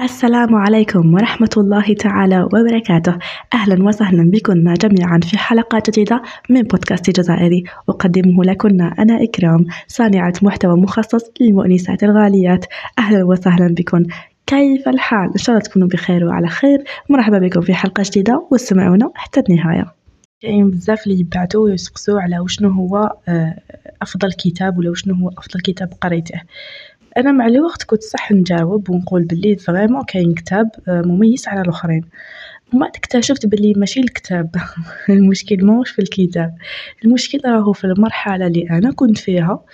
السلام عليكم ورحمة الله تعالى وبركاته. أهلا وسهلا بكم جميعا في حلقة جديدة من بودكاست جزائري. أقدمه لكن أنا إكرام صانعة محتوى مخصص للمؤنسات الغاليات. أهلا وسهلا بكم. كيف الحال؟ إن شاء الله تكونوا بخير وعلى خير. مرحبا بكم في حلقة جديدة واستمعونا حتى النهاية. كاين بزاف اللي يبعثوا ويسقسوا على وشنو هو آه، أفضل كتاب ولا وشنو هو أفضل كتاب قريته. أنا مع الوقت كنت صح نجاوب ونقول بلي فريمون كاين كتاب آه، مميز على الآخرين، ومن اكتشفت بلي ماشي الكتاب. المشكل ماهوش في الكتاب، المشكل راهو في المرحلة اللي أنا كنت فيها.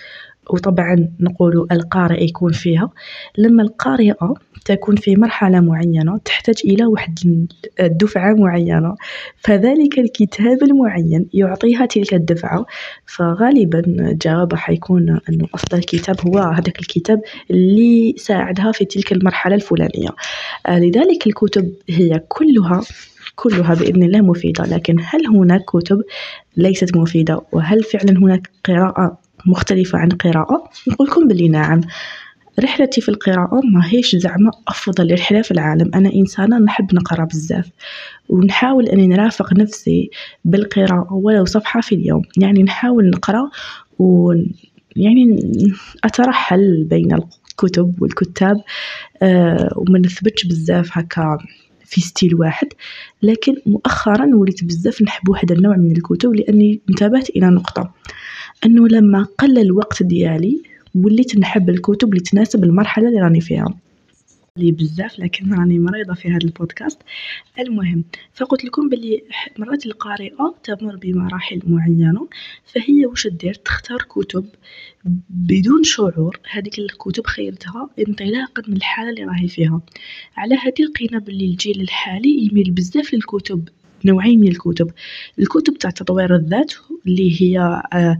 وطبعا نقولوا القارئ يكون فيها. لما القارئة تكون في مرحلة معينة تحتاج إلى واحد الدفعة معينة فذلك الكتاب المعين يعطيها تلك الدفعة. فغالبا الجواب حيكون أنه أفضل كتاب هو هذاك الكتاب اللي ساعدها في تلك المرحلة الفلانية. آه، لذلك الكتب هي كلها كلها بإذن الله مفيدة. لكن هل هناك كتب ليست مفيدة؟ وهل فعلا هناك قراءة مختلفة عن قراءة. نقول لكم بلي نعم رحلتي في القراءة ماهيش زعما أفضل رحلة في العالم. أنا إنسانة نحب نقرأ بزاف ونحاول أني نرافق نفسي بالقراءة ولو صفحة في اليوم. يعني نحاول نقرأ و يعني أترحل بين الكتب والكتاب آه، وما نثبتش بزاف هكا في ستيل واحد. لكن مؤخرا وليت بزاف نحب واحد النوع من الكتب لأني انتبهت إلى نقطة. أنه لما قل الوقت ديالي وليت نحب الكتب اللي تناسب المرحلة اللي راني فيها. لي بزاف لكن راني مريضة في هذا البودكاست. المهم فقلت لكم بلي مرات القارئة تمر بمراحل معينة فهي واش دير؟ تختار كتب بدون شعور. هذيك الكتب خيرتها انطلاقا من الحالة اللي راهي فيها. على هذه لقينا بلي الجيل الحالي يميل بزاف للكتب نوعين من الكتب. الكتب تاع تطوير الذات اللي هي آه،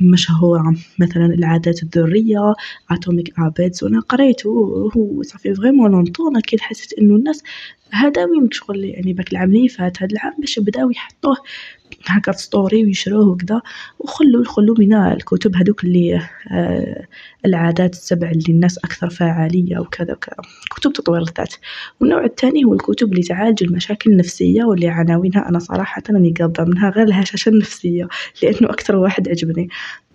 مشهورة مثلا العادات الذرية Atomic Habits وأنا قريته هو ça fait vraiment longtemps لكن حسيت إنه الناس هذا وين شغل يعني باك العام اللي فات هاد العام باش بداو يحطوه هاكا في story ويشروه وكذا وخلوا خلوا من الكتب هذوك اللي آه العادات السبع اللي الناس أكثر فعالية وكذا وكذا كتب تطوير الذات. والنوع الثاني هو الكتب اللي تعالج المشاكل النفسية واللي عناوينها أنا صراحة راني قابضة منها غير الهشاشة النفسية. لأنه أكثر واحد عجبني.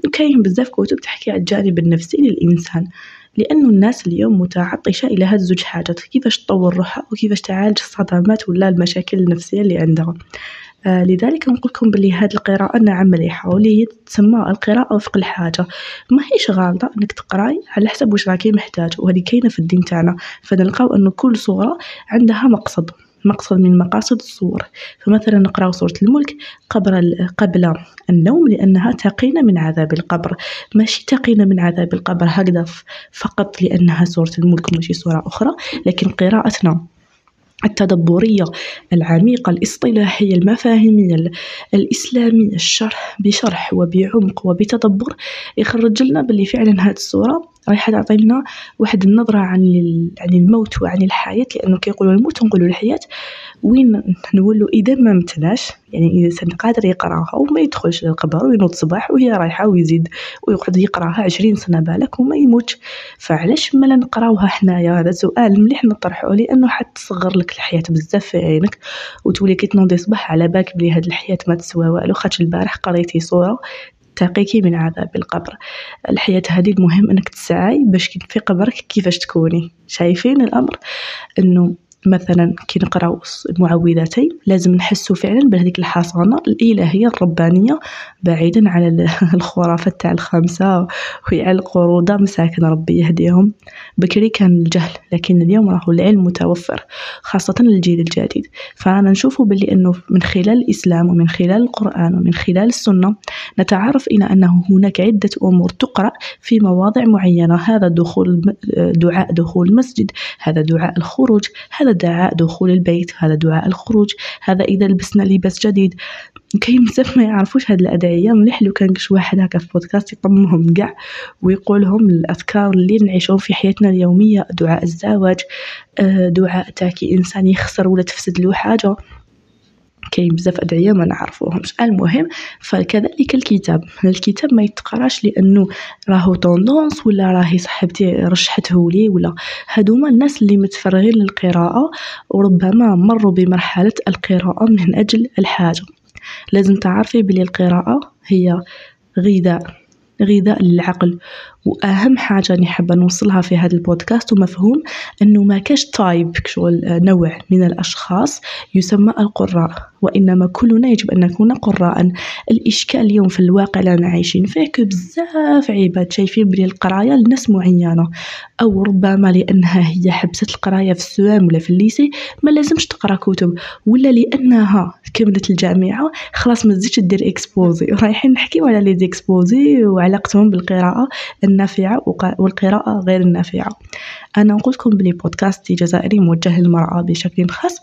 وكاين بزاف كتب تحكي على الجانب النفسي للإنسان لأنه الناس اليوم متعطشة إلى هاد الزوج حاجات كيفاش تطور روحها وكيفاش تعالج الصدمات ولا المشاكل النفسية اللي عندها. آه لذلك نقول لكم بلي هاد القراءة نعم مليحة واللي هي تسمى القراءة وفق الحاجة. ماهيش غالطة إنك تقراي على حسب واش راكي محتاج وهذه كاينة في الدين تاعنا. فنلقاو انه كل صورة عندها مقصد. مقصد من مقاصد الصور. فمثلا نقراو سورة الملك قبل قبل النوم لأنها تقينا من عذاب القبر. ماشي تقينا من عذاب القبر هكذا فقط لأنها سورة الملك ماشي سورة أخرى لكن قراءتنا التدبرية العميقة الإصطلاحية المفاهيمية الإسلامية الشرح بشرح وبعمق وبتدبر يخرج لنا باللي فعلا هاد الصورة رايحة تعطي لنا واحد النظرة عن عن الموت وعن الحياة لأنه كيقولوا الموت ونقولوا الحياة. وين نولوا؟ إذا ما متناش يعني الإنسان قادر يقراها وما يدخلش للقبر وينوض صباح وهي رايحة ويزيد ويقعد يقراها عشرين سنة بالك وما يموتش. فعلاش ما نقراوها حنايا؟ هذا سؤال مليح نطرحه لأنه حتصغر لك الحياة بزاف في عينك وتولي كي تنوضي صباح على بالك بلي هاد الحياة ما تسوى والو. خاطش البارح قريتي صورة تقيك من عذاب القبر. الحياة هذه المهم أنك تسعي باش في قبرك كيفاش تكوني. شايفين الأمر؟ أنه مثلا كي نقراو المعوذتين لازم نحسو فعلا بهذيك الحصانة الإلهية الربانية بعيدا على الخرافات تاع الخمسة وعلى القرودة مساكن ربي يهديهم. بكري كان الجهل لكن اليوم راهو العلم متوفر خاصة للجيل الجديد. فأنا نشوف بلي أنه من خلال الإسلام ومن خلال القرآن ومن خلال السنة نتعرف إلى أنه هناك عدة أمور تقرأ في مواضع معينة. هذا دخول دعاء دخول المسجد هذا دعاء الخروج هذا هذا دعاء دخول البيت هذا دعاء الخروج هذا إذا لبسنا لباس جديد. كاين بزاف ما يعرفوش هاد الأدعية مليح لو كان كش واحد هكا في بودكاست يطمهم كاع ويقولهم الأذكار اللي نعيشهم في حياتنا اليومية دعاء الزواج آه، دعاء تاع كي إنسان يخسر ولا تفسد له حاجة. كاين بزاف أدعية ما نعرفوهمش. المهم فكذلك الكتاب. الكتاب ما يتقراش لأنه راهو طوندونس ولا راهي صاحبتي رشحته لي ولا. هادوما الناس اللي متفرغين للقراءة وربما مروا بمرحلة القراءة من أجل الحاجة. لازم تعرفي بلي القراءة هي غذاء. غذاء للعقل. وأهم حاجة راني حابة نوصلها في هذا البودكاست ومفهوم إنه ما كاش type شغل نوع من الأشخاص يسمى القراء وإنما كلنا يجب أن نكون قراء. الإشكال اليوم في الواقع اللي عايشين فيه بزاف عباد شايفين بلي القراية لناس معينة أو ربما لأنها هي حبست القراية في ال CEM ولا في ال lycée ما لازمش تقرأ كتب ولا لأنها كملت الجامعة خلاص ما تزيدش دير exposé رايحين نحكيو على les exposés وعلاقتهم بالقراءة. النافعة والقراءة غير النافعة. أنا نقول لكم بلي بودكاستي جزائري موجه للمرأة بشكل خاص.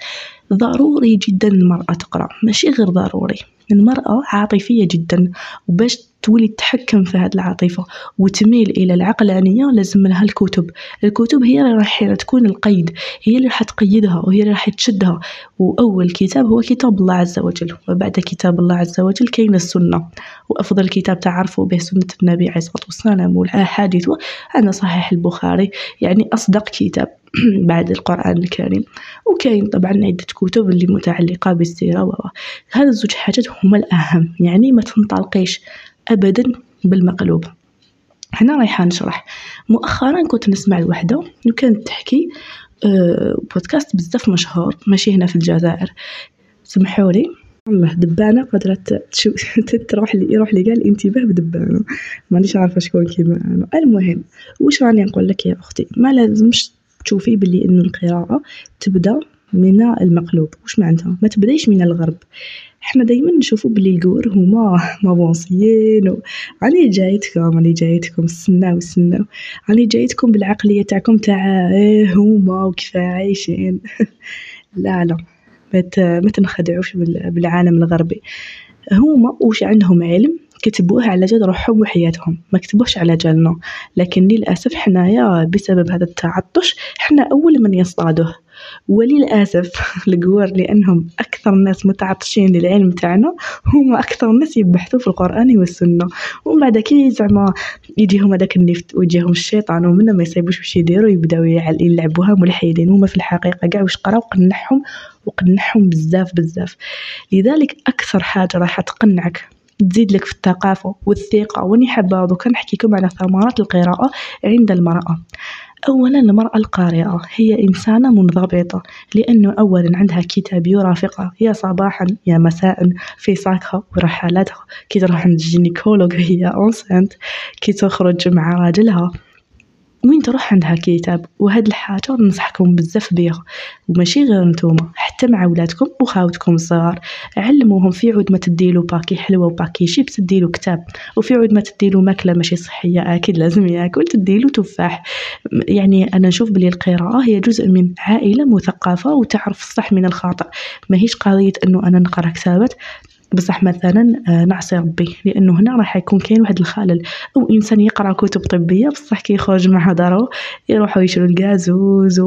ضروري جدا المرأة تقرأ. ماشي غير ضروري. المرأة عاطفية جدا. وباش تولي تتحكم في هذه العاطفة وتميل إلى العقلانية لازم لها الكتب. الكتب هي اللي راح تكون القيد هي اللي راح تقيدها وهي اللي راح تشدها. وأول كتاب هو كتاب الله عز وجل وبعد كتاب الله عز وجل كاين السنة. وأفضل كتاب تعرفوا به سنة النبي عليه الصلاة والسلام والأحاديث. أنا صحيح البخاري يعني أصدق كتاب بعد القرآن الكريم. وكاين طبعا عدة كتب اللي متعلقة بالسيرة و هذا الزوج حاجات هما الأهم يعني ما تنطلقيش. أبدا بالمقلوب. هنا رايحة نشرح. مؤخرا كنت نسمع لوحدة وكانت تحكي أه بودكاست بزاف مشهور ماشي هنا في الجزائر. سمحولي الله دبانة قدرت تروح لي يروح لي قال الانتباه بدبانة. مانيش عارفة شكون كيما أنا. المهم واش راني نقول لك يا أختي؟ ما لازمش تشوفي بلي إنه القراءة تبدأ من المقلوب. واش معناتها؟ ما تبدأيش من الغرب. حنا دايما نشوفو بلي القور هما مافونسيين راني جايتكم راني جايتكم سناو سناو. راني جايتكم بالعقلية تاعكم تاع إيه هما وكيف عايشين. لا لا ما تنخدعوش بالعالم الغربي. هما واش عندهم علم كتبوه على جال روحهم وحياتهم ما كتبوهش على جالنا. لكن للأسف حنايا بسبب هذا التعطش حنا أول من يصطادوه. وللأسف القوار لأنهم أكثر الناس متعطشين للعلم تاعنا هما أكثر الناس يبحثوا في القرآن والسنة. ومن بعد كي زعما يجيهم هذاك النفط ويجيهم الشيطان ومنا ما يصيبوش واش يديروا يبداو يلعبوها ملحدين. هما في الحقيقة كاع واش قراو قنعهم وقنعهم بزاف بزاف. لذلك أكثر حاجة راح تقنعك تزيد لك في الثقافة والثقة. وأني حابة دوكا نحكيكم على ثمرات القراءة عند المرأة. أولا المرأة القارئة هي إنسانة منضبطة لأنه أولا عندها كتاب يرافقها يا صباحا يا مساء في صاكها ورحلاتها كي تروح عند ال gynécologue هي enceinte. كي تخرج مع راجلها وين تروح عندها كتاب؟ وهاد الحاجة ننصحكم بزاف بيها وماشي غير نتوما. حتى مع ولادكم وخاوتكم الصغار علموهم في عود ما تديلو باكي حلوة وباكي شيبس تديلو كتاب. وفي عود ما تديلو ماكلة ماشي صحية أكيد لازم ياكل. تديلو تفاح. يعني أنا نشوف بلي القراءة هي جزء من عائلة مثقفة وتعرف الصح من الخطأ ماهيش قضية أنه أنا نقرأ كتابات بصح مثلا آه، نعصي ربي لأنه هنا راح يكون كاين واحد الخلل. أو إنسان يقرأ كتب طبية بصح كي يخرج مع دارو يروحوا يشرو الكازوز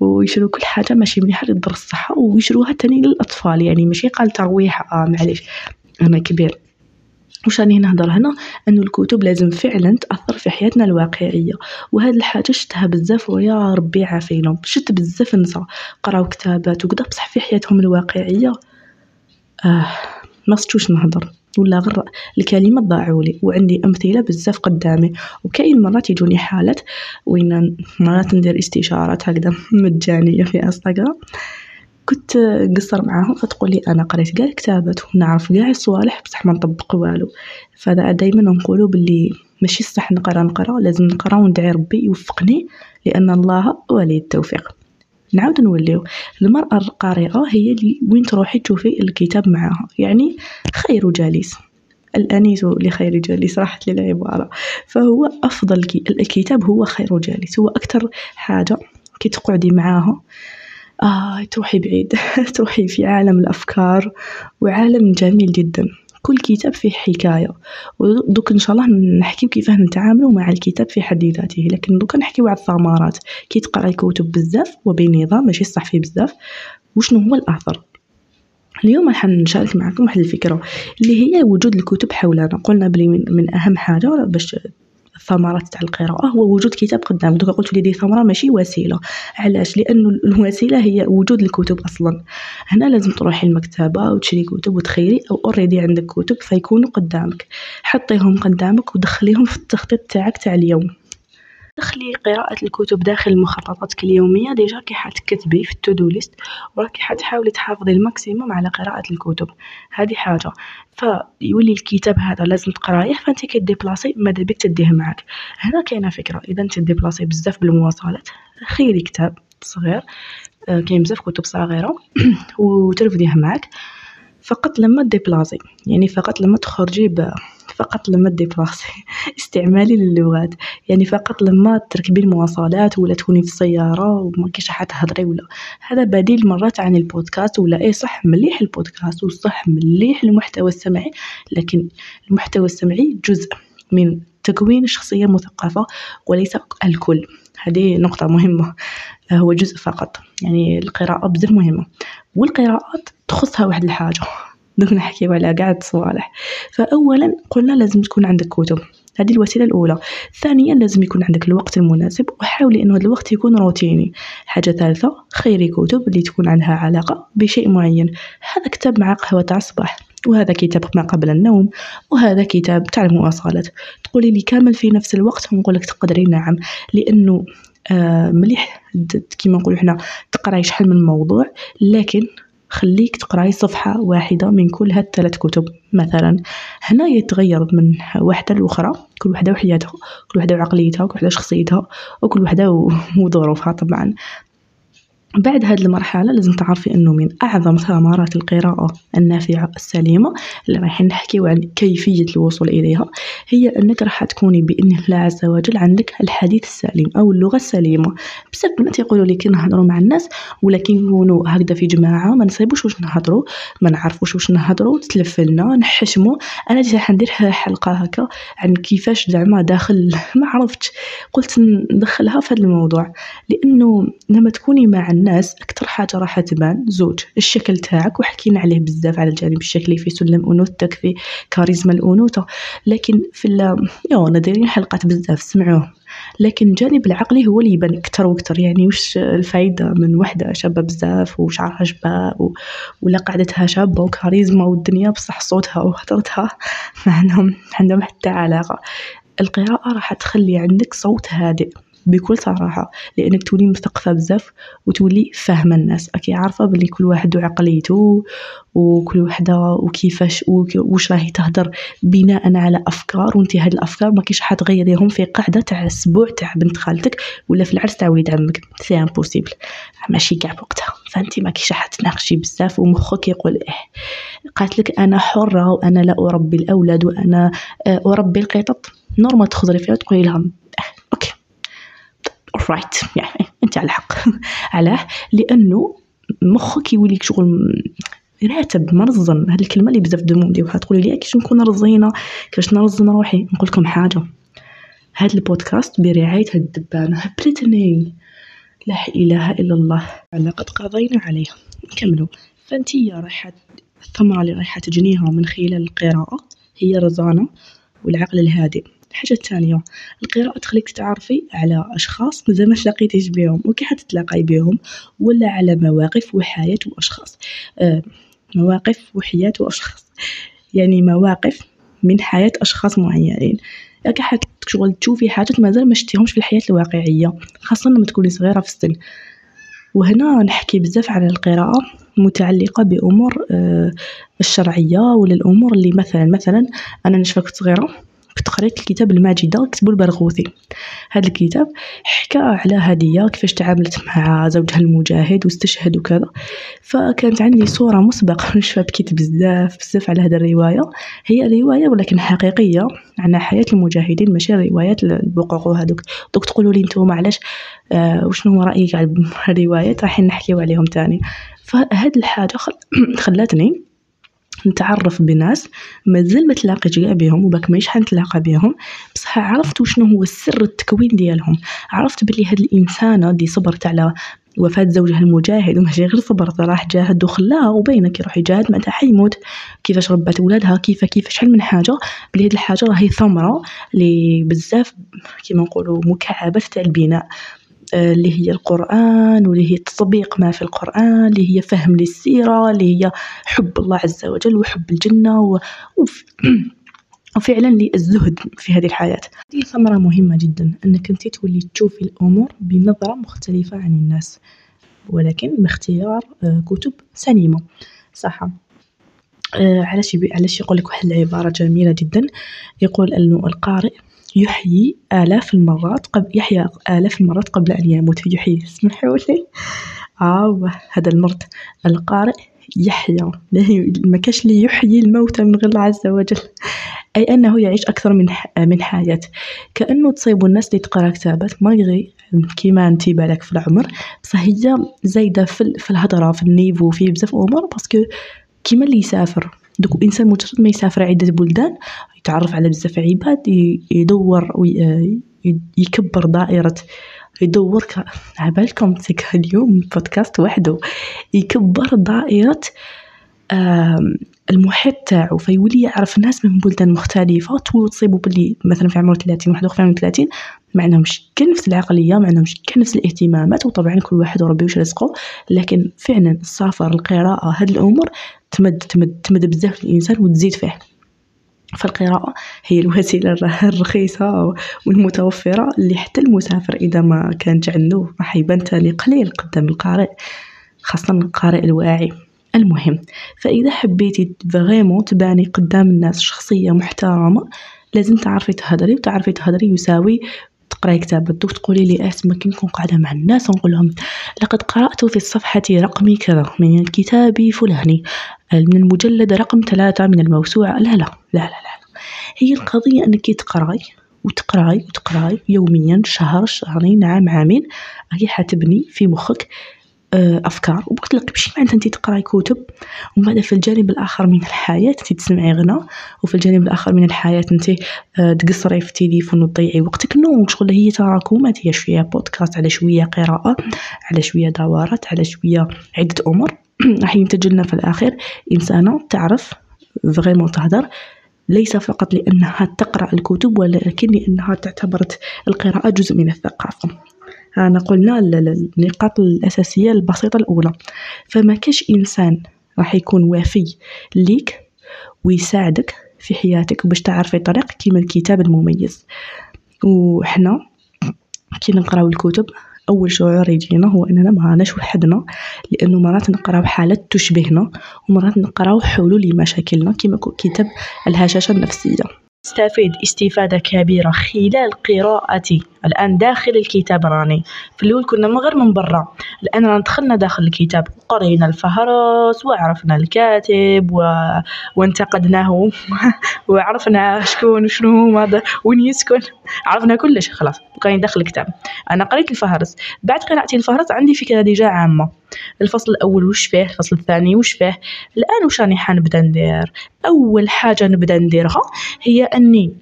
ويشرو كل حاجة ماشي مليحه للضر الصحة ويشروها تاني للأطفال. يعني ماشي قال ترويح آه معليش أنا كبير. واش راني نهضر هنا؟ أنه الكتب لازم فعلا تأثر في حياتنا الواقعية. وهاد الحاجة شفتها بزاف ويا ربي عافينا. شفت بزاف نساء قراو كتابات وكذا بصح في حياتهم الواقعية. آه. ما صدتوش نهضر ولا غير الكلمات ضاعوا لي وعندي أمثلة بزاف قدامي. وكاين مرات يجوني حالات وين مرات ندير استشارات هكذا مجانية في إنستغرام. كنت نقصر معاهم فتقول لي أنا قريت كاع الكتابات ونعرف كاع الصوالح بصح ما نطبق والو. فدا دائما نقولوا باللي ماشي صح نقرا نقرا لازم نقرا وندعي ربي يوفقني لأن الله ولي التوفيق. نعاود نوليو. المرأة القارئة هي اللي وين تروحي تشوفي الكتاب معاها. يعني خير جالس. الأنيس لخير جالس. راحت لي العبارة فهو أفضل كي الكتاب هو خير جالس. هو أكثر حاجة كي تقعدي معاها. آه تروحي بعيد. تروحي في عالم الأفكار. وعالم جميل جدا. كل كتاب فيه حكاية. ودوك إن شاء الله نحكيو كيفاه نتعاملوا مع الكتاب في حد ذاته. لكن دوكا نحكيو على الثمرات. كي تقرأي كتب بزاف وبنظام ماشي صح فيه بزاف وشنو هو الأثر؟ اليوم راح نشارك معكم واحد الفكرة اللي هي وجود الكتب حولنا. قلنا بلي من, من أهم حاجة باش الثمرات تاع القراءة هو وجود كتاب قدامك دوكا قلت لي دي ثمرة ماشي وسيلة. علاش؟ لأنه الوسيلة هي وجود الكتب أصلا. هنا لازم تروحي المكتبة وتشري كتب وتخيري أو already عندك كتب فيكونوا قدامك. حطيهم قدامك ودخليهم في التخطيط تاعك تاع اليوم. دخلي قراءة الكتب داخل مخططاتك اليومية. déjà كي حتكتبي في ال to-do list وراكي حتحاولي تحافظي ال maximum على قراءة الكتب. هذه حاجة. فيولي الكتاب هذا لازم تقرأيه فانت كي تديبلاصي ماذا بك تديه معاك. هنا كاينة فكرة. إذا انت تديبلاصي بزاف بالمواصلات خيري كتاب صغير. آه، كاين بزاف كتب صغيرة. وترفديه معاك. فقط لما تديبلاصي يعني فقط لما تخرجي فقط لما تديبلاصي استعمالي للغات. يعني فقط لما تركبي المواصلات ولا تكوني في السيارة وما كاينش حد تهضري ولا. هذا بديل مرات عن البودكاست ولا اي صح مليح البودكاست وصح مليح المحتوى السمعي. لكن المحتوى السمعي جزء من تكوين شخصية مثقفة وليس الكل. هذه نقطة مهمة. هو جزء فقط. يعني القراءة بزاف مهمة. والقراءات تخصها واحد الحاجة. دوك نحكيو على قاع الصوالح فأولا قلنا لازم تكون عندك كتب. هذه الوسيلة الأولى. ثانيا لازم يكون عندك الوقت المناسب وحاولي أنه هذا الوقت يكون روتيني. حاجة ثالثة خيري كتب اللي تكون عندها علاقة بشيء معين. هذا كتاب مع قهوة تاع الصباح وهذا كتاب ما قبل النوم وهذا كتاب تاع المواصلات. تقولي لي كامل في نفس الوقت ونقول لك تقدري. نعم لأنه آه مليح كيما نقولوا حنا تقراي شحال من موضوع لكن خليك تقرأي صفحة واحدة من كل هاد الثلاث كتب. مثلا هنا يتغير من واحدة لأخرى كل وحدة وحياتها كل وحدة وعقليتها وكل وحدة شخصيتها وكل وحدة وظروفها طبعا. بعد هذه المرحلة لازم تعرفي أنه من أعظم ثمرات القراءة النافعة السليمة اللي رايحين نحكيو عن كيفية الوصول إليها هي أنك راح تكوني بإذن الله عز وجل عندك الحديث السليم أو اللغة السليمة. بزاف بنات يقولوا لي كي نهضروا مع الناس ولا كي هكذا في جماعة ما نصيبوش واش نهضروا ما نعرفوش واش نهضروا تلفلنا نحشموا. أنا جيت راح ندير حلقة هكا عن كيفاش زعما داخل ما عرفتش قلت ندخلها في هذا الموضوع. لأنه لما تكوني مع الناس أكثر حاجة راح تبان زوج الشكل تاعك وحكينا عليه بزاف على الجانب الشكلي في سلم أنوثتك في كاريزما الأنوثة لكن في يو أنا دايرين حلقات بزاف سمعوه. لكن الجانب العقلي هو اللي يبان أكثر وأكثر. يعني وش الفايدة من وحدة شابة بزاف وشعرها شباب و... ولا قعدتها شابة وكاريزما والدنيا بصح صوتها وهدرتها ما عندهم عندهم حتى علاقة. القراءة راح تخلي عندك صوت هادئ. بكل صراحة لأنك تولي مثقفة بزاف وتولي فاهمة الناس. راكي عارفة بلي كل واحد وعقليته وكل وحدة وكيفاش واش راهي تهدر بناء على أفكار وانت هاد الأفكار. ما كيش حتغيريهم في قعدة تاع أسبوع تاع بنت خالتك ولا في العرس تاع وليد عمك. c'est impossible ماشي كاع بوقتها. فانت ما كيش حتناقشي بزاف ومخك يقول إيه. قالت لك أنا حرة وأنا لا أربي الأولاد وأنا آه، أربي القطط. normal تهضري فيها وتقولي لهم. right يعني أنت على الحق علاه لأنه مخك يوليك شغل راتب منظم هذه الكلمة اللي بزاف دومو مليوحه تقولي لي كيفاش نكون رزينة؟ كيفاش نرزن روحي؟ نقول لكم حاجة. هذا البودكاست برعاية الدبانة. بريتني. لا إله إلا الله. لقد قضينا عليه نكملوا فأنت رايحة الثمرة اللي رايحة تجنيها من خلال القراءة هي رزانة والعقل الهادئ. الحاجة الثانية القراءة تخليك تتعرفي على أشخاص مازال ما تلاقيتيش بيهم وكي حتتلاقاي بيهم ولا على مواقف وحياة وأشخاص. آه مواقف وحياة وأشخاص. يعني مواقف من حياة أشخاص معينين. راكي حت شغل تشوفي حاجات مازال ما شتيهمش في الحياة الواقعية خاصة لما تكوني صغيرة في السن. وهنا نحكي بزاف على القراءة متعلقة بأمور آه الشرعية ولا الأمور اللي مثلا مثلا أنا نشفى كنت صغيرة كنت قريت الكتاب الماجدة كتبو البرغوثي. هذا الكتاب حكى على هدية كيفاش تعاملت مع زوجها المجاهد واستشهد وكذا. فكانت عندي صورة مسبقة نشفى بكيت بزاف بزاف على هذه الرواية. هي رواية ولكن حقيقية عن حياة المجاهدين ماشي روايات البقوق وهذوك دوك تقولوا لي نتوما علاش آه وشنو رأيك على الروايات؟ رايحين نحكيو عليهم تاني. فهاد الحاجة خلاتني نتعرف بناس مازال ما تلاقيتش كاع بهم وباك ماهيش حنتلاقى بهم. بصح عرفت وشنو هو السر التكوين ديالهم. عرفت بلي هاد الإنسانة اللي صبرت على وفاة زوجها المجاهد وماشي غير صبرت راح جاهد وخلاها وبينك كي يروح يجاهد معناتها حيموت. كيفاش ربات ولادها كيف كيف شحال من حاجة. بلي هاد الحاجة راهي ثمرة لي بزاف كيما نقولوا مكعبات تاع البناء. اللي هي القرآن واللي هي تطبيق ما في القرآن اللي هي فهم للسيرة اللي هي حب الله عز وجل وحب الجنة و... وف... وفعلا الزهد في هذه الحياة. هذه ثمرة مهمة جدا أنك أنت تولي تشوفي الأمور بنظرة مختلفة عن الناس ولكن باختيار آه، كتب سليمة. صح. آه، علاش علاش يقول لك واحد العبارة جميلة جدا يقول أنه القارئ يحيي آلاف المرات قبل يحيا آلاف المرات قبل أن يموت. يحيي اسمحوا لي. آه هذا المرء القارئ يحيا. ما كاش اللي يحيي الموتى من غير الله عز وجل. أي أنه يعيش أكثر من من حياة. كأنه تصيب الناس اللي تقرأ كتابات. malgré كيما أنت بالك في العمر. بصح هي زايدة في, في الهضرة في ال niveau في بزاف أمور parce que كيما اللي يسافر. دوك الإنسان مجرد ما يسافر عدة بلدان يتعرف على بزاف عباد يدور يكبر دائرة يدور عبالكم تيك اليوم بودكاست وحده يكبر دائرة المحيط تاعو فيولي يعرف ناس من بلدان مختلفة تصيبو بلي مثلا في عمر 30 واحد في عمر 30 ما عندهمش كان نفس العقلية ما عندهمش كان نفس الاهتمامات وطبعا كل واحد وربي واش رزقه. لكن فعلا السفر القراءة هاد الأمور تمد تمد تمد بزاف الإنسان وتزيد فيه. فالقراءة هي الوسيلة الرخيصة والمتوفرة اللي حتى المسافر إذا ما كانت عنده راح يبان تاني قليل قدام القارئ خاصة القارئ الواعي. المهم فإذا حبيتي فريمون تباني قدام الناس شخصية محترمة لازم تعرفي تهدري وتعرفي تهدري يساوي تقرأي كتاب دوك تقولي لي اسمع كي نكون قاعدة مع الناس ونقول لهم لقد قرأت في الصفحة رقمي كذا من الكتاب فلاني من المجلد رقم ثلاثة من الموسوعة. لا لا لا لا لا. هي القضية أنك تقرأي وتقرأي وتقرأي يوميا شهر شهرين عام عامين. هي حتبني في مخك أفكار. وقلت لك ماشي معناتها انت تقراي كتب ومن بعد في الجانب الآخر من الحياة انت تسمعي غنى وفي الجانب الآخر من الحياة انت آه، تقصري في التليفون وتضيعي وقتك. نو شغل هي تراكمات هي شوية بودكاست على شوية قراءة على شوية دورات على شوية عدة أمور. راح ينتج لنا في الآخر إنسانة تعرف فريمون تهدر. ليس فقط لأنها تقرأ الكتب ولكن لأنها تعتبرت القراءة جزء من الثقافة. أنا قلنا النقاط الأساسية البسيطة الأولى. فما كاش إنسان راح يكون وافي ليك ويساعدك في حياتك باش تعرفي طريق كيما الكتاب المميز. وحنا كي نقراو الكتب أول شعور يجينا هو أننا ما راناش وحدنا لأنه مرات نقراو حالات تشبهنا ومرات نقراو حلول لمشاكلنا كيما كتاب الهشاشة النفسية. استفيد استفادة كبيرة خلال قراءتي. الآن داخل الكتاب راني. في الأول كنا من غير من برا. الآن رانا دخلنا داخل الكتاب قرينا الفهرس وعرفنا الكاتب و... وانتقدناه وعرفنا شكون وشنو هذا وين يسكن. عرفنا كلش خلاص بقينا داخل الكتاب. أنا قريت الفهرس. بعد قراءتي الفهرس عندي فكرة déjà عامة. الفصل الأول وش فيه؟ الفصل الثاني وش فيه؟ الآن وش راني حنبدأ ندير؟ أول حاجة نبدأ نديرها هي أني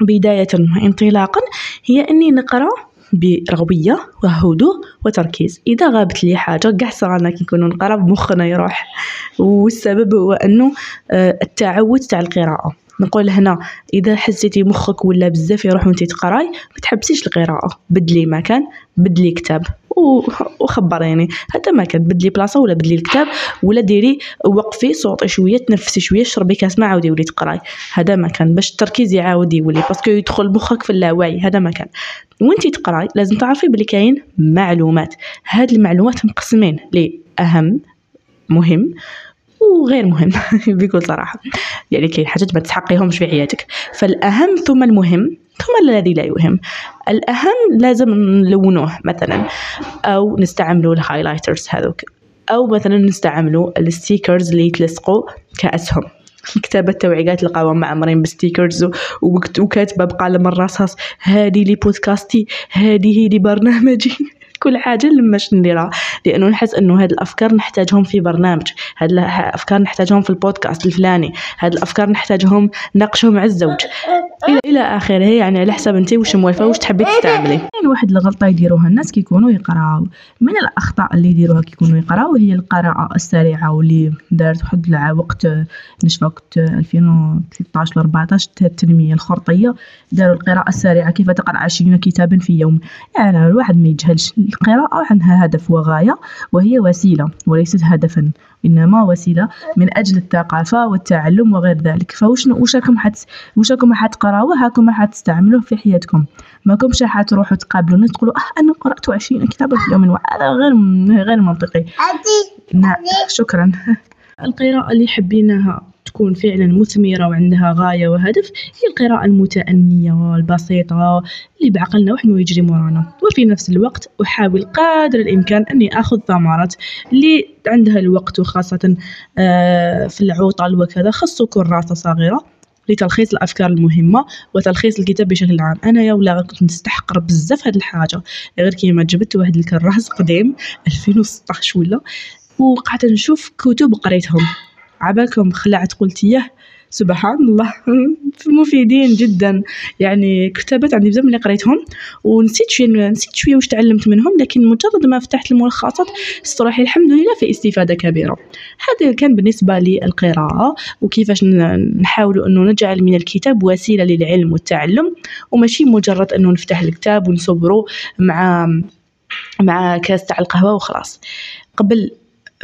بداية انطلاقا هي أني نقرأ برغبة وهدوء وتركيز. إذا غابت لي حاجة قاع صرانا كي نكونو نقرا مخنا يروح. والسبب هو أنه آه، التعود تاع القراءة. نقول هنا إذا حسيتي مخك ولا بزاف يروح وانت تقراي ما تحبسيش القراءة. بدلي مكان بدلي كتاب. وخبريني. هذا ما بدلي بلاصة ولا بدلي الكتاب ولا ديري وقفي صوتي شوية تنفسي شوية شربي كاس ماء عاودي ولي تقراي. هذا ما كان. باش التركيز يعاود يولي parce que يدخل مخك في اللاوعي. هذا ما كان. وانت تقراي لازم تعرفي بلي كاين معلومات. هاد المعلومات مقسمين لأهم مهم وغير مهم بكل صراحة. يعني كاين حاجات ما تستحقيهمش في حياتك. فالأهم ثم المهم ثم الذي لا يهم. الأهم لازم نلونوه مثلا أو نستعملوا ال highlighters هذوك. أو مثلا نستعملوا ال stickers اللي يتلصقوا كأسهم. كتابات تاوعي تلقاوها معمرين ب stickers وكاتبة بقلم الرصاص هذه لي بودكاستي هذه لي برنامجي كل حاجة لماش نديرها لأنه نحس إنه هاد الأفكار نحتاجهم في برنامج هاد الأفكار نحتاجهم في البودكاست الفلاني هاد الأفكار نحتاجهم ناقشهم مع الزوج. إلى إلى آخره يعني على حسب أنت واش موالفة واش تحبي تستعملي. يعني واحد الغلطة يديروها الناس كيكونوا يقراو من الأخطاء اللي يديروها كيكونوا يقراو هي القراءة السريعة واللي دارت واحد وقت نشفى وقت 2013 ولا 14 التنمية الخرطية داروا القراءة السريعة كيف تقرأ عشرين كتابا في يوم. يعني الواحد ما يجهلش. القراءة عندها هدف وغاية وهي وسيلة وليست هدفا إنما وسيلة من أجل الثقافة والتعلم وغير ذلك. فوش واش راكم حت واش راكم حتقراوه هاكم حتستعملوه في حياتكم. ماكمش حتروحوا تقابلوا الناس تقولوا آه أنا قرأت عشرين كتابا في يوم هذا غير غير منطقي. نعم شكرا. القراءة اللي حبيناها تكون فعلا مثمرة وعندها غاية وهدف هي القراءة المتأنية والبسيطة اللي بعقلنا وحنا ويجري مورانا. وفي نفس الوقت أحاول قدر الإمكان أني أخذ ثمرات اللي عندها الوقت وخاصة آه، في العطل وكذا. خصو كراسة صغيرة لتلخيص الأفكار المهمة وتلخيص الكتاب بشكل عام. أنا يا ولا كنت نستحقر بزاف هاد الحاجة. غير كيما جبت واحد الكراس قديم 2016 ولا وقعدت نشوف كتب قريتهم. عبالكم خلعت قلت ياه سبحان الله مفيدين جدا. يعني كتابات عندي بزاف اللي قريتهم ونسيت شوية نسيت شوية واش تعلمت منهم لكن مجرد ما فتحت الملخصات صراحة الحمد لله في استفادة كبيرة. هذا كان بالنسبة للقراءة وكيفاش نحاول أنه نجعل من الكتاب وسيلة للعلم والتعلم وماشي مجرد أنه نفتح الكتاب ونصبره مع مع كاس تاع القهوة وخلاص. قبل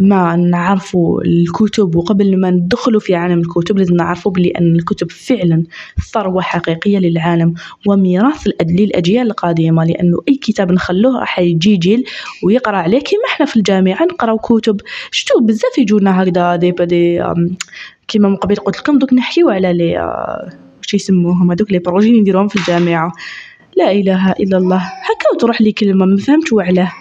ما نعرفوا الكتب وقبل ما ندخلوا في عالم الكتب لازم نعرفوا بلي أن الكتب فعلا ثروة حقيقية للعالم وميراث للأجيال القادمة لأنه أي كتاب نخلوه راح يجي جيل ويقرأ عليه. كيما إحنا في الجامعة نقراو كتب. شتو بزاف يجونا هكذا دي دي كيما من قبل قلت لكم دوك نحكيو على les واش يسموهم هذوك les projets نديروهم في الجامعة. لا إله إلا الله. هكا وتروح لي كلمة ما فهمت وعلاه.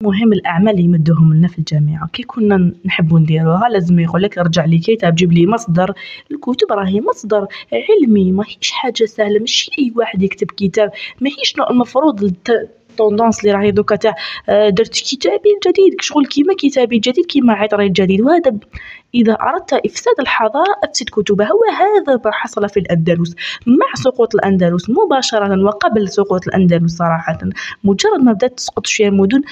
مهم الأعمال اللي يمدوهم لنا في الجامعة. كي كنا نحبو نديروها لازم يقولك رجع لي كتاب جيب لي مصدر. الكتب راهي مصدر علمي ماهيش حاجة سهلة ماشي أي واحد يكتب كتاب. ماهيش المفروض ال tendance اللي راهي دوكا تاع آه، درت كتابي الجديد شغل كيما كتابي الجديد كيما عطري الجديد وهذا إذا أردت إفساد الحضارة أفسد كتبها. وهذا ما حصل في الأندلس. مع سقوط الأندلس مباشرة وقبل سقوط الأندلس صراحة مجرد ما بدأت تسقط شوية مدن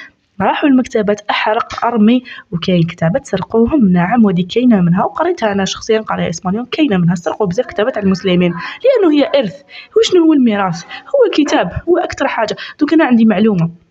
راحوا المكتبات أحرق أرمي وكاين كتابات سرقوهم نعم ودي كاينة منها وقريتها أنا شخصيا قارية espagnol كاينة منها. سرقوا بزاف كتابات على المسلمين لأنه هي إرث. وشنو هو الميراث؟ هو الكتاب هو أكثر حاجة. دوك أنا عندي معلومة.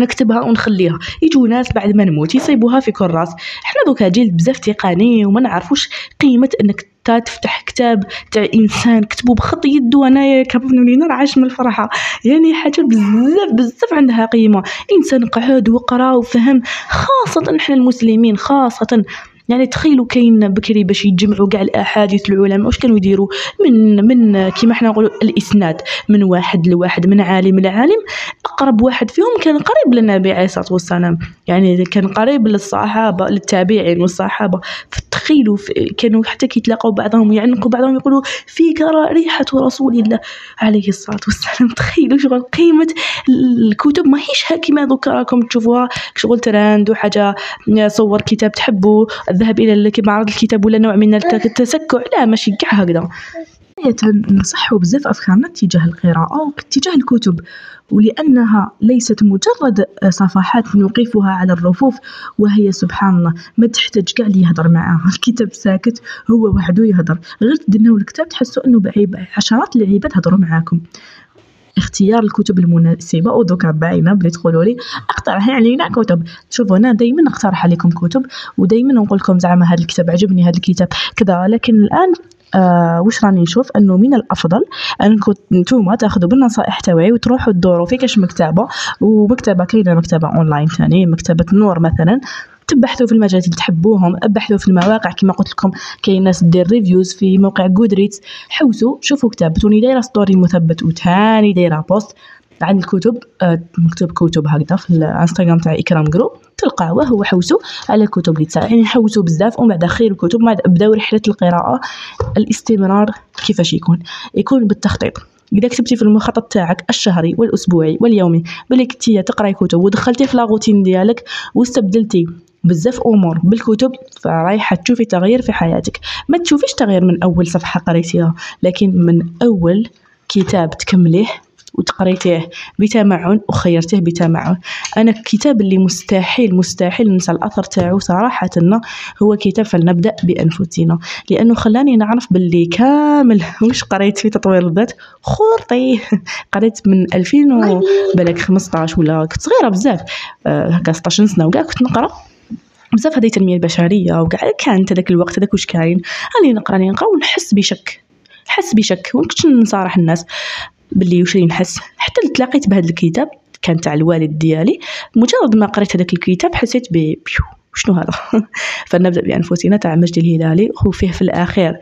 نكتبها ونخليها. يجوا ناس بعد ما نموت يصيبوها في كراس إحنا دوكا جيل بزاف تقني وما نعرفوش قيمة إنك تفتح كتاب تاع إنسان كتبو بخط يدو أنايا كابوني نرعش من الفرحة. يعني حاجة بزاف بزاف عندها قيمة. إنسان قعد وقرا وفهم خاصة إحنا المسلمين خاصة يعني تخيلوا كاين بكري باش يجمعوا كاع الأحاديث العلماء واش كانوا يديروا؟ من من كيما حنا نقولوا الإسناد من واحد لواحد من عالم لعالم. أقرب واحد فيهم كان قريب للنبي عليه الصلاة والسلام. يعني كان قريب للصحابة للتابعين والصحابة. فتخيلوا كانوا حتى كيتلاقوا بعضهم يعنقوا بعضهم يقولوا فيك ريحه رسول الله. عليه الصلاة والسلام. تخيلوا شغل قيمة الكتب. ماهيش كيما دوكا راكم تشوفوها. شغل تراند وحاجة صور كتاب تحبوا الذهاب إلى معرض الكتاب ولا نوع من التسكع. لا ماشي كاع هكذا. نصححوا بزاف أفكارنا تجاه القراءة واتجاه الكتب ولأنها ليست مجرد صفحات نوقفها على الرفوف وهي سبحان الله ما تحتاج كاع اللي يهضر معاها. الكتاب ساكت هو وحده يهضر. غير تدناو الكتاب تحسوا انه بلي عشرات العباد هضروا معاكم. اختيار الكتب المناسبة ودوكا باينة بلي تقولوا لي اعطينا كتب. شوفوا أنا دايما نقترح عليكم كتب ودايما نقول لكم زعما هذا الكتاب عجبني هذا الكتاب كذا. لكن الآن آه واش راني نشوف؟ أنه من الأفضل انكم نتوما تاخذوا بالنصائح تاوعي وتروحوا تدوروا في كاش مكتبة ومكتبة كاينة مكتبة اونلاين ثاني مكتبة نور مثلا. تبحثوا في المجالات اللي تحبوهم أبحثوا في المواقع كما قلت لكم كاين ناس دير reviews في موقع Goodreads حوسوا شوفوا كتاب ثاني دايرة story مثبت وثاني دايرة post عن الكتب آه مكتوب كتب هكذا في الانستغرام تاع اكرام group تلقاوه هو حوسوا على الكتب اللي تساعد يعني حوسوا بزاف ومن بعد خير الكتب بعد بداو رحلة القراءة الاستمرار كيفاش يكون؟ يكون بالتخطيط. إذا كتبتي في المخطط تاعك الشهري والأسبوعي واليومي بلي كنتي تقراي كتب ودخلتي في لاغوتين ديالك واستبدلتي بزاف أمور بالكتب فرايحة تشوفي تغيير في حياتك. ما تشوفيش تغيير من أول صفحة قريتيها لكن من أول كتاب تكمليه وتقريتيه بتمعن وخيرتيه بتمعن. أنا الكتاب اللي مستحيل مستحيل ننسى الأثر تاعو صراحة هو كتاب فلنبدأ بأنفسنا. لأنه خلاني نعرف باللي كامل واش قريت في تطوير الذات. خورطي! قريت من 2000 بالك 15 ولا كنت صغيرة بزاف. هكا 16 سنه وكاع كنت نقرأ. بزاف هذه التنمية البشرية وكاع. كانت هذاك الوقت هذاك واش كاين؟ راني نقرأ راني نقرأ ونحس بشك. نحس بشك. وكنت نصارح الناس. باللي واش نحس؟ حتى تلاقيت بهذا الكتاب كان تاع الوالد ديالي مجرد ما قريت هذاك الكتاب حسيت ب شنو هذا؟ فلنبدأ بأنفسنا تاع مجد الهلالي وفيه في الأخير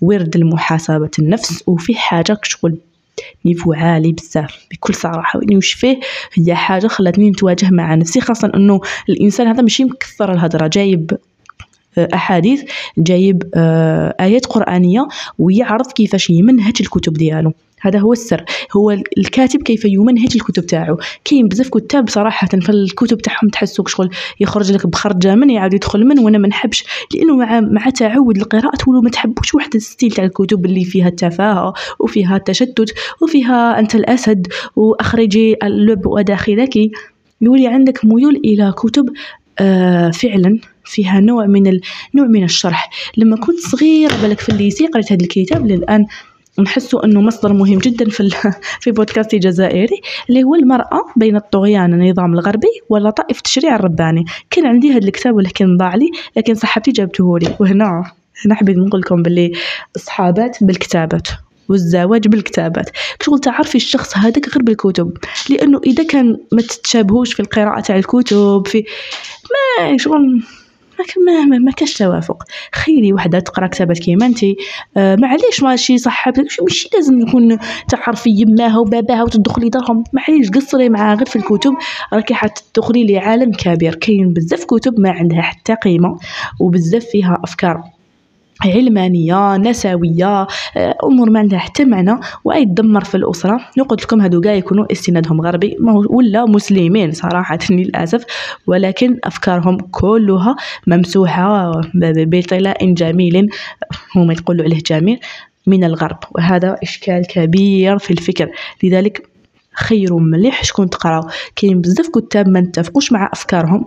ورد المحاسبة النفس وفيه حاجة شغل نيفو عالي بزاف بكل صراحة يعني وش فيه؟ هي حاجة خلاتني نتواجه مع نفسي خاصة إنه الإنسان هذا ماشي مكثر الهضرة جايب آه، أحاديث جايب آه، آيات قرآنية ويعرض كيفاش يمنهج الكتب ديالو. هذا هو السر. هو الكاتب كيف يمنهج الكتب تاعو؟ كاين بزاف كتاب صراحة فالكتب تاعهم تحسوك شغل يخرج لك بخرجة من يعاود يدخل من وأنا ما نحبش لأنه مع مع تعود القراءة تولوا ما تحبوش واحد ال style تاع الكتب اللي فيها التفاهة وفيها التشتت وفيها أنت الأسد واخرجي اللب وداخلك يولي عندك ميول إلى كتب آه فعلا فيها نوع من ال... نوع من الشرح. لما كنت صغيرة بالك في ال lycée قريت هذا الكتاب للآن نحسوا إنه مصدر مهم جدا في في بودكاست جزائري اللي هو المرأة بين الطغيان النظام الغربي ولطائف التشريع الرباني. كان عندي هذا الكتاب ولكن ضاع لي لكن صاحبتي جابته لي. وهنا هنا حبيت نقول لكم باللي الصحابات بالكتابات والزواج بالكتابات. شغل تعرفي الشخص هذاك غير بالكتب لأنه إذا كان ما تتشابهوش في القراءة تاع الكتب في ما شغل ما ما, كاش توافق. خيري وحدة تقرا كتابات كيما انت آه معليش ماشي صحابتك ماشي لازم يكون تعرفي يماها وباباها وتدخلي دارهم. معليش قصري معاها غير في الكتب. راكي حتدخلي لعالم كبير. كاين بزاف كتب ما عندها حتى قيمة وبزاف فيها أفكار. علمانية نسوية آه، أمور ما عندها حتى معنى واي تدمر في الأسرة. قلت لكم هادو كاع يكونوا استنادهم غربي ولا مسلمين صراحة للأسف. ولكن أفكارهم كلها ممسوحة بطلاء جميل هما يقولوا عليه جميل من الغرب. وهذا إشكال كبير في الفكر. لذلك خير مليح شكون تقراو. كاين بزاف كتاب ما نتفقوش مع أفكارهم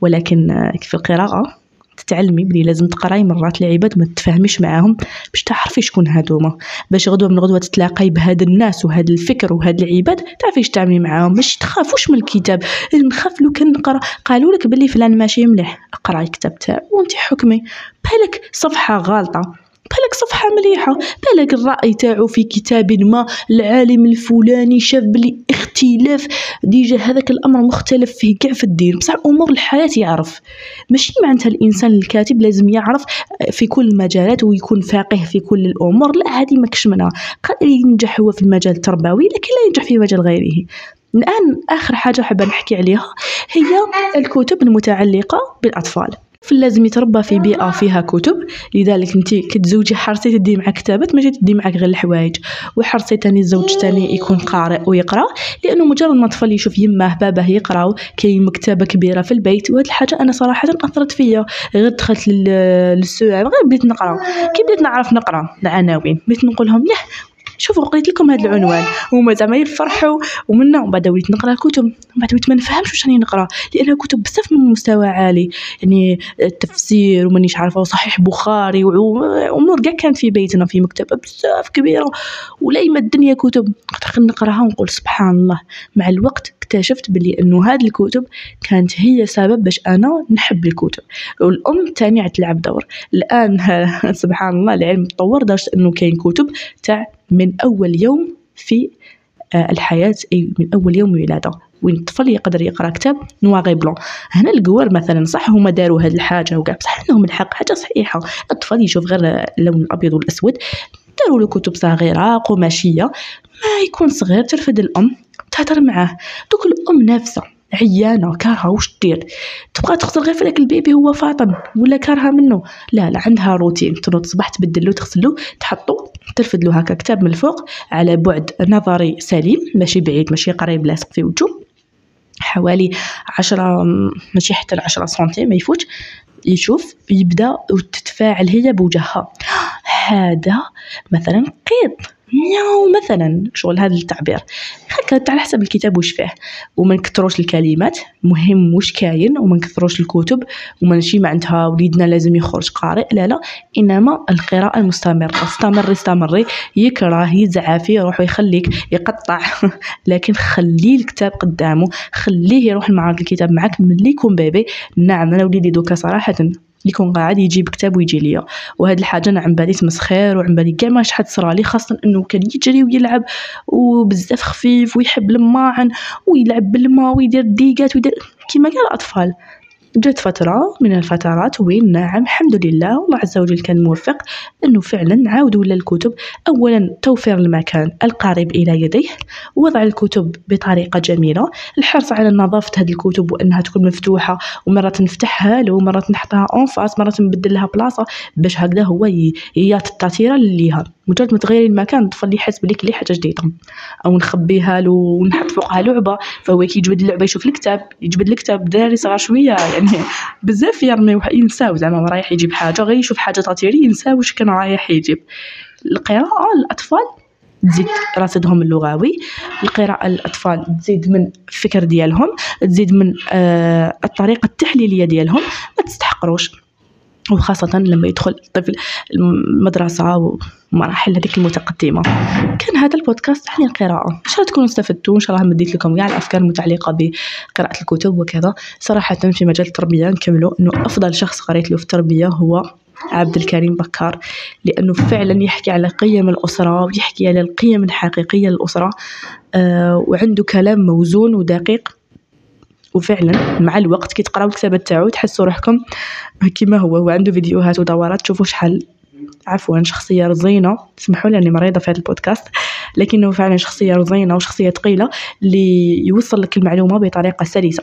ولكن آه، في القراءة تتعلمي بلي لازم تقراي مرات العباد ما تفهميش معاهم باش تعرفي شكون هادوما. باش غدوة من غدوة تتلاقاي بهاد الناس وهاد الفكر وهاد العباد تعرفي تعملي معاهم. باش تخافوش من الكتاب. نخاف لو كان نقرأ. قالوا لك بلي فلان ماشي مليح. اقرأي الكتاب تاعو وانت حكمي. بالك صفحة غالطة. بالك صفحة مليحة بالك الرأي تاعو في كتاب ما العالم الفلاني شاف بلي اختلاف ديجا هذاك الأمر مختلف فيه كاع في الدين بصح أمور الحياة يعرف. ماشي معناتها الإنسان الكاتب لازم يعرف في كل المجالات ويكون فاقه في كل الأمور. لا هذه ما منها. قادر ينجح هو في المجال التربوي لكن لا ينجح في مجال غيره. الآن آخر حاجة حابة نحكي عليها هي الكتب المتعلقة بالأطفال. فلازم يتربى في بيئة فيها كتب. لذلك انت كتزوجي حرصي تدي معك كتابات ماشي تدي معك غير الحوايج. وحرصي تاني الزوج تاني يكون قارئ ويقرأ لأنه مجرد ما طفل يشوف يماه باباه يقراو كاين مكتبة كبيرة في البيت وهاد الحاجة أنا صراحة أثرت فيا. غير دخلت للسوق غير بديت نقرأ. كي بديت نعرف نقرأ العناوين بديت نقول لهم شوفوا قريت لكم هذا العنوان. هما زعما يفرحوا ومن بعد وليت نقرأ الكتب. من بعد وليت ما نفهمش واش راني نقرأ لأن كتب بزاف من مستوى عالي. يعني التفسير ومانيش عارفة وصحيح بخاري وأمور كاع كانت في بيتنا في مكتبة بزاف كبيرة. وليما الدنيا كتب. قد نقرأها ونقول سبحان الله. مع الوقت اكتشفت بلي إنه هذه الكتب كانت هي سبب باش أنا نحب الكتب. والأم تاني تلعب دور. الآن سبحان الله العلم تطور درجة إنه كاين كتب تاع من أول يوم في آه، الحياة أي من أول يوم ولادة وين الطفل يقدر يقرأ كتاب noir et blanc. هنا الكفار مثلا صح هما داروا هاد الحاجة وكاع. بصح عندهم الحق حاجة صحيحة. الطفل يشوف غير اللون الأبيض والأسود. داروا له كتب صغيرة قماشية. ما يكون صغير ترفد الأم تهضر معاه. دوك الأم نافسه عيانة كارهة واش دير؟ تبقى تغسل غير فلك ال bébé هو فاطن ولا كارهة منه. لا لا عندها روتين. تنوض الصباح تبدلو تغسلو تحطو ترفد له هكا كتاب من الفوق على بعد نظري سليم ماشي بعيد ماشي قريب لاصق في وجهه. حوالي عشرة ماشي حتى العشرة سنتيم ما يفوتش. يشوف يبدأ وتتفاعل هي بوجهها. هذا مثلا قيط. مياو مثلا شغل هذا التعبير. هكا على حسب الكتاب وش فيه. وما نكثروش الكلمات مهم وش كاين وما نكثروش الكتب وما نمشي معناتها وليدنا لازم يخرج قارئ. لا لا إنما القراءة المستمرة. استمري استمري. يكره يزعف يروح ويخليك يقطع. لكن خليه الكتاب قدامه. خليه يروح المعرض الكتاب معك. ملي يكون بيبي. نعم أنا وليدي دوكا صراحة. يكون قاعد يجيب كتاب ويجي ليا وهاد الحاجة أنا عم بالي تمسخير وعم بالي كاع ما شحال صرالي خاصة إنه كان يجري ويلعب وبزاف خفيف ويحب الماعن ويلعب بالماء ويدير ديقات ويدير كيما كاع الأطفال. جات فترة من الفترات وين نعم الحمد لله الله عز وجل كان موفق أنه فعلا عاود ولا الكتب. أولا توفير المكان القريب إلى يديه وضع الكتب بطريقة جميلة. الحرص على نظافة هذه الكتب وأنها تكون مفتوحة ومرة نفتحها له ومرة نحطها en face مرة نبدل لها بلاصة باش هكذا هو يعطي التأثير ليها مجرد ما تغيري المكان الطفل يحس بليك اللي حاجة جديدة. أو نخبيها له ونحط فوقها لعبة فهو كي يجبد اللعبة يشوف الكتاب يجبد الكتاب داري صغار شوية يعني بزاف يرميو ينساو زعما رايح يجيب حاجة غير يشوف حاجة تطيري ينساو واش كان رايح يجيب. القراءة الأطفال تزيد رصيدهم اللغوي القراءة الأطفال تزيد من الفكر ديالهم تزيد من آه الطريقة التحليلية ديالهم ما تستحقروش. وخاصة لما يدخل الطفل المدرسة ومراحل هذيك المتقدمة. كان هذا البودكاست عن القراءة. إن شاء الله تكونوا استفدتوا إن شاء الله مديت لكم كاع الأفكار المتعلقة بقراءة الكتب وكذا. صراحة في مجال التربية نكملوا إنه أفضل شخص قريت له في التربية هو عبد الكريم بكار. لأنه فعلا يحكي على قيم الأسرة ويحكي على القيم الحقيقية للأسرة آه وعنده كلام موزون ودقيق. وفعلا مع الوقت كي تقراو الكتابات تاعو تحسوا روحكم كيما هو هو فيديوهات ودورات تشوفوا شحال عفوا شخصية رزينة سمحوا لي اني مريضة في هذا البودكاست لكنه فعلا شخصية رزينة وشخصية ثقيلة اللي يوصل لك المعلومة بطريقة سلسة.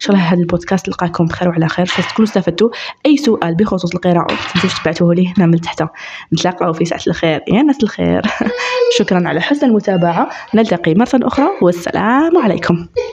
إن شاء الله هذا البودكاست لقاكم بخير وعلى خير. ان تكونوا استفدتوا أي سؤال بخصوص القراءة تنسوش تبعتوه لي هنا من تحت نتلاقاو في ساعة الخير. يا ناس الخير. شكرا على حسن المتابعة. نلتقي مرة أخرى. والسلام عليكم.